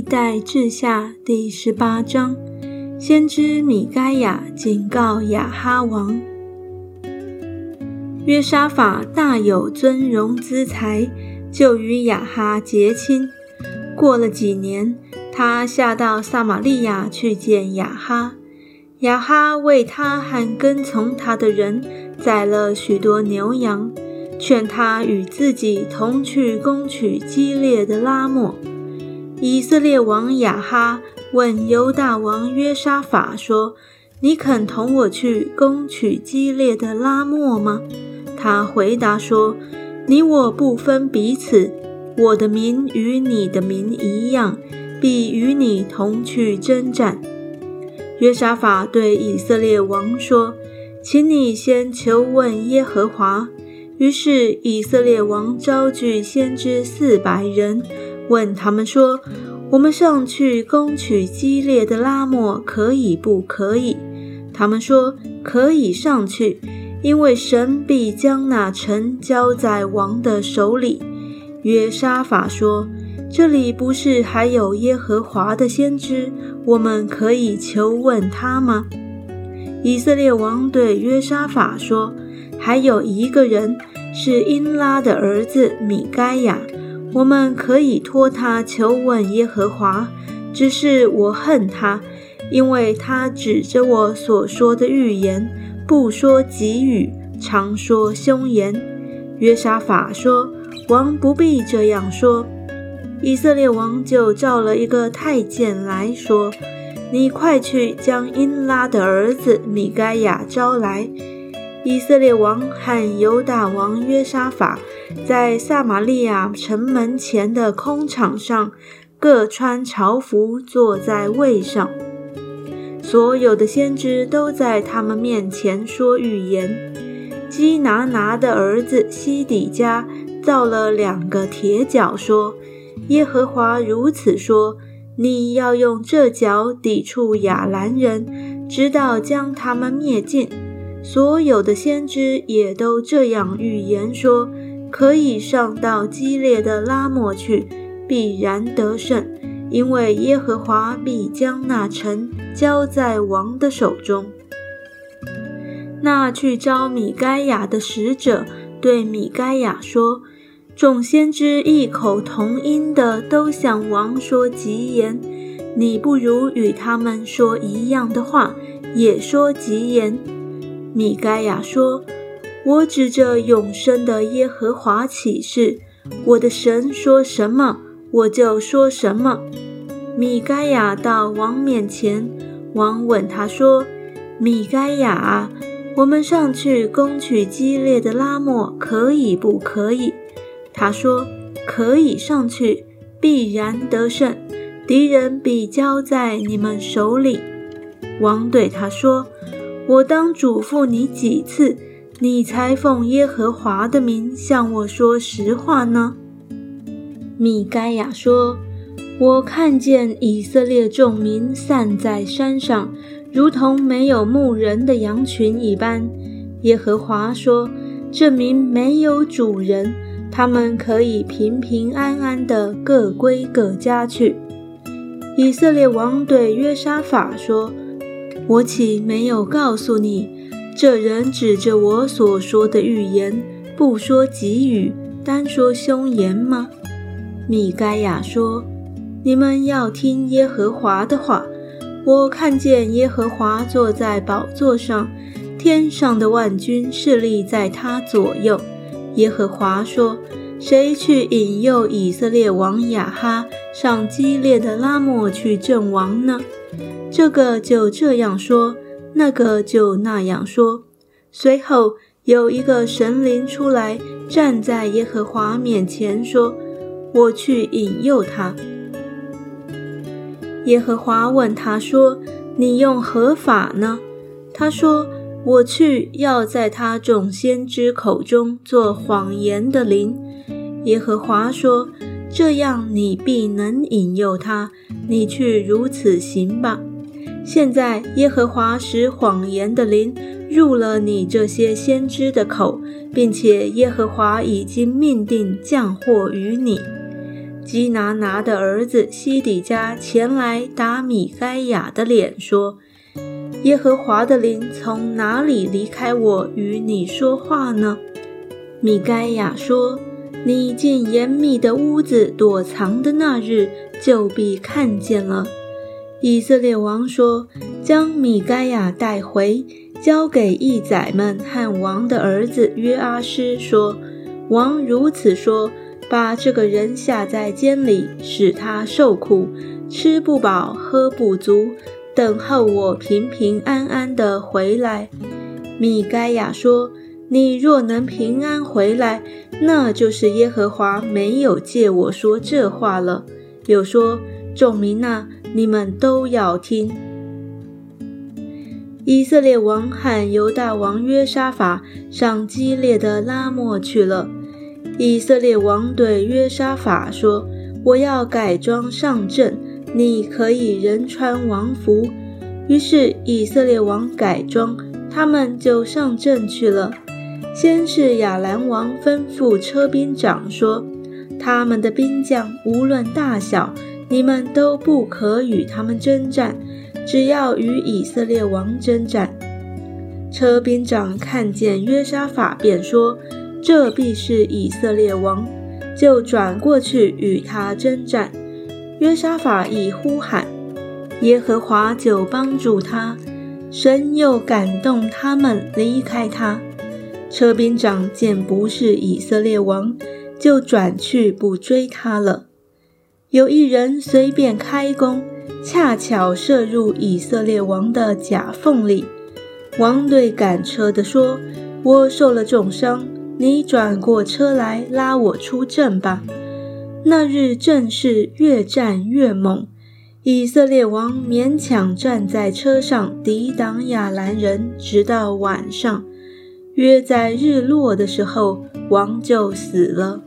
历代志下第十八章，先知米该亚警告亚哈王。约沙法大有尊荣资财，就与亚哈结亲。过了几年，他下到撒玛利亚去见亚哈。亚哈为他和跟从他的人宰了许多牛羊，劝他与自己同去攻取激烈的拉莫。以色列王亚哈问犹大王约沙法说：“你肯同我去攻取激烈的拉莫吗？”他回答说：“你我不分彼此，我的民与你的民一样，必与你同去征战。”约沙法对以色列王说：“请你先求问耶和华。”于是以色列王召聚先知四百人。问他们说：“我们上去攻取激烈的拉莫，可以不可以？”他们说：“可以上去，因为神必将那城交在王的手里。”约沙法说：“这里不是还有耶和华的先知，我们可以求问他吗？”以色列王对约沙法说：“还有一个人，是因拉的儿子米该亚。”我们可以托他求问耶和华，只是我恨他，因为他指着我所说的预言，不说吉语，常说凶言。约沙法说：“王不必这样说。”以色列王就召了一个太监来说：“你快去将因拉的儿子米该亚招来。”以色列王和犹大王约沙法在撒玛利亚城门前的空场上，各穿朝服，坐在位上。所有的先知都在他们面前说预言。基拿拿的儿子西底家造了两个铁脚，说：“耶和华如此说：你要用这脚抵触亚兰人，直到将他们灭尽。”所有的先知也都这样预言说：可以上到激烈的拉莫去，必然得胜，因为耶和华必将那城交在王的手中。那去招米该亚的使者对米该亚说：众先知异口同音的都向王说吉言，你不如与他们说一样的话，也说吉言。米该亚说：“我指着永生的耶和华起誓，我的神说什么，我就说什么。”米该亚到王面前，王问他说：“米该亚，我们上去攻取激烈的拉莫，可以不可以？”他说：“可以上去，必然得胜，敌人必交在你们手里。”王对他说。我当嘱咐你几次，你才奉耶和华的名向我说实话呢？米该亚说：“我看见以色列众民散在山上，如同没有牧人的羊群一般。”耶和华说：“这民没有主人，他们可以平平安安的各归各家去。”以色列王对约沙法说。我岂没有告诉你，这人指着我所说的预言，不说吉语，单说凶言吗？米该亚说：“你们要听耶和华的话。我看见耶和华坐在宝座上，天上的万军势力在他左右。耶和华说：谁去引诱以色列王亚哈上激烈的拉莫去阵亡呢？”这个就这样说，那个就那样说。随后有一个神灵出来，站在耶和华面前说：“我去引诱他。”耶和华问他说：“你用何法呢？”他说：“我去要在他众先知口中做谎言的灵。”耶和华说：“这样你必能引诱他。你去如此行吧。”现在耶和华使谎言的灵入了你这些先知的口，并且耶和华已经命定降祸于你。基拿拿的儿子西底家前来打米该亚的脸，说：“耶和华的灵从哪里离开我与你说话呢？”米该亚说：“你进严密的屋子躲藏的那日，就必看见了。”以色列王说：“将米该亚带回，交给义宰们和王的儿子约阿施说：王如此说。”把这个人下在监里，使他受苦，吃不饱，喝不足，等候我平平安安的回来。米该亚说：“你若能平安回来，那就是耶和华没有借我说这话了。”又说：“众民呐，你们都要听。”以色列王和犹大王约沙法上激烈的拉莫去了。以色列王对约沙法说：“我要改装上阵，你可以人穿王服。”于是以色列王改装，他们就上阵去了。先是亚兰王吩咐车兵长说：“他们的兵将无论大小，你们都不可与他们征战，只要与以色列王征战。”车兵长看见约沙法，便说。这必是以色列王，就转过去与他征战。约沙法一呼喊，耶和华就帮助他，神又感动他们离开他。车兵长见不是以色列王，就转去不追他了。有一人随便开弓，恰巧射入以色列王的甲缝里。王对赶车的说：“我受了重伤。”你转过车来拉我出阵吧。那日正是越战越猛，以色列王勉强站在车上抵挡亚兰人，直到晚上。约在日落的时候，王就死了。